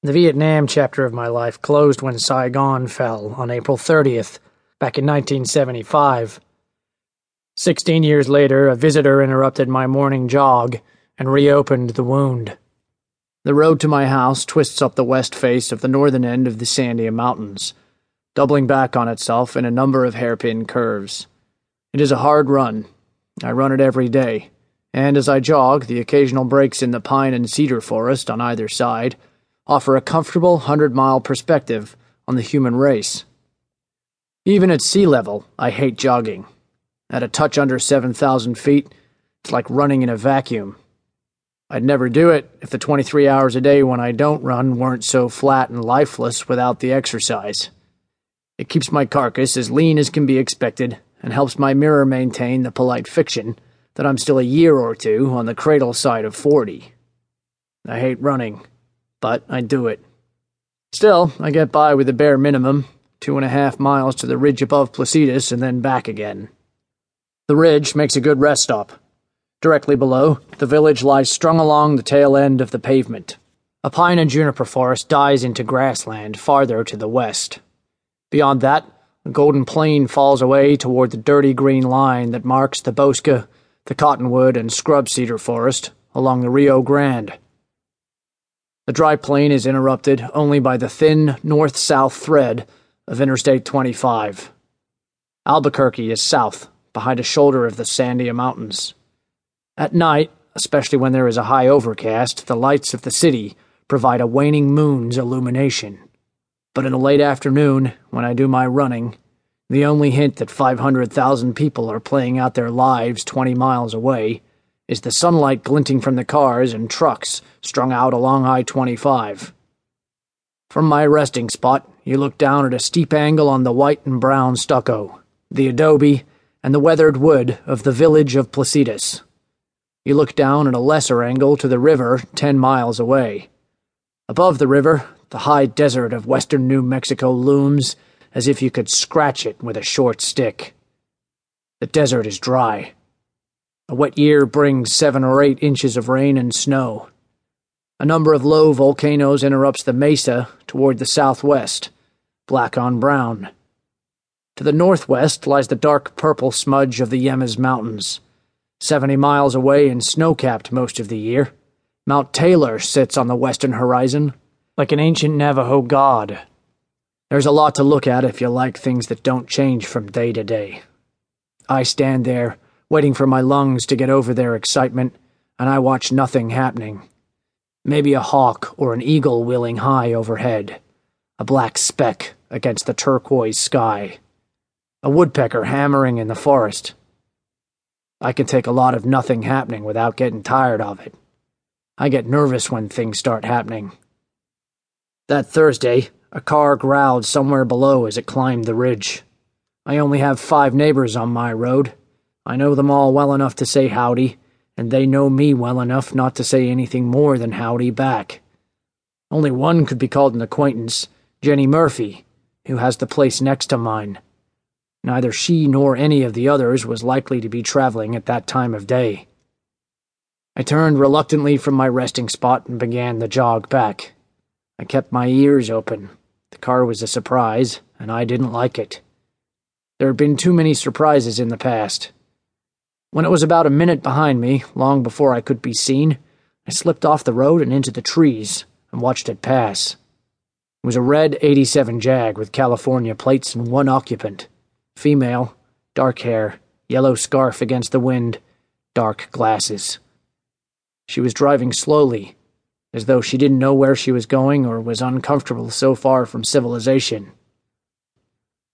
The Vietnam chapter of my life closed when Saigon fell on April 30th, back in 1975. Sixteen years later, a visitor interrupted my morning jog and reopened the wound. The road to my house twists up the west face of the northern end of the Sandia Mountains, doubling back on itself in a number of hairpin curves. It is a hard run. I run it every day, and as I jog, the occasional breaks in the pine and cedar forest on either side offer a comfortable hundred mile perspective on the human race. Even at sea level, I hate jogging. At a touch under 7,000 feet, it's like running in a vacuum. I'd never do it if the 23 hours a day when I don't run weren't so flat and lifeless without the exercise. It keeps my carcass as lean as can be expected and helps my mirror maintain the polite fiction that I'm still a year or two on the cradle side of 40. I hate running but I do it. Still, I get by with the bare minimum two and a half miles to the ridge above Placitas and then back again. The ridge makes a good rest stop. Directly below, the village lies strung along the tail end of the pavement. A pine and juniper forest dies into grassland farther to the west. Beyond that, a golden plain falls away toward the dirty green line that marks the bosque, the cottonwood, and scrub cedar forest along the Rio Grande. The dry plain is interrupted only by the thin north south thread of Interstate 25. Albuquerque is south, behind a shoulder of the Sandia Mountains. At night, especially when there is a high overcast, the lights of the city provide a waning moon's illumination. But in the late afternoon, when I do my running, the only hint that 500,000 people are playing out their lives 20 miles away is the sunlight glinting from the cars and trucks strung out along I 25. From my resting spot, you look down at a steep angle on the white and brown stucco, the adobe, and the weathered wood of the village of Placitas. You look down at a lesser angle to the river ten miles away. Above the river, the high desert of western New Mexico looms as if you could scratch it with a short stick. The desert is dry a wet year brings seven or eight inches of rain and snow. A number of low volcanoes interrupts the mesa toward the southwest, black on brown. To the northwest lies the dark purple smudge of the Jemez Mountains. Seventy miles away and snow-capped most of the year, Mount Taylor sits on the western horizon, like an ancient Navajo god. There's a lot to look at if you like things that don't change from day to day. I stand there waiting for my lungs to get over their excitement, and I watch nothing happening. Maybe a hawk or an eagle wheeling high overhead, a black speck against the turquoise sky, a woodpecker hammering in the forest. I can take a lot of nothing happening without getting tired of it. I get nervous when things start happening. That Thursday, a car growled somewhere below as it climbed the ridge. I only have five neighbors on my road, I know them all well enough to say howdy, and they know me well enough not to say anything more than howdy back. Only one could be called an acquaintance Jenny Murphy, who has the place next to mine. Neither she nor any of the others was likely to be traveling at that time of day. I turned reluctantly from my resting spot and began the jog back. I kept my ears open. The car was a surprise, and I didn't like it. There had been too many surprises in the past. When it was about a minute behind me, long before I could be seen, I slipped off the road and into the trees and watched it pass. It was a red 87 Jag with California plates and one occupant. Female, dark hair, yellow scarf against the wind, dark glasses. She was driving slowly, as though she didn't know where she was going or was uncomfortable so far from civilization.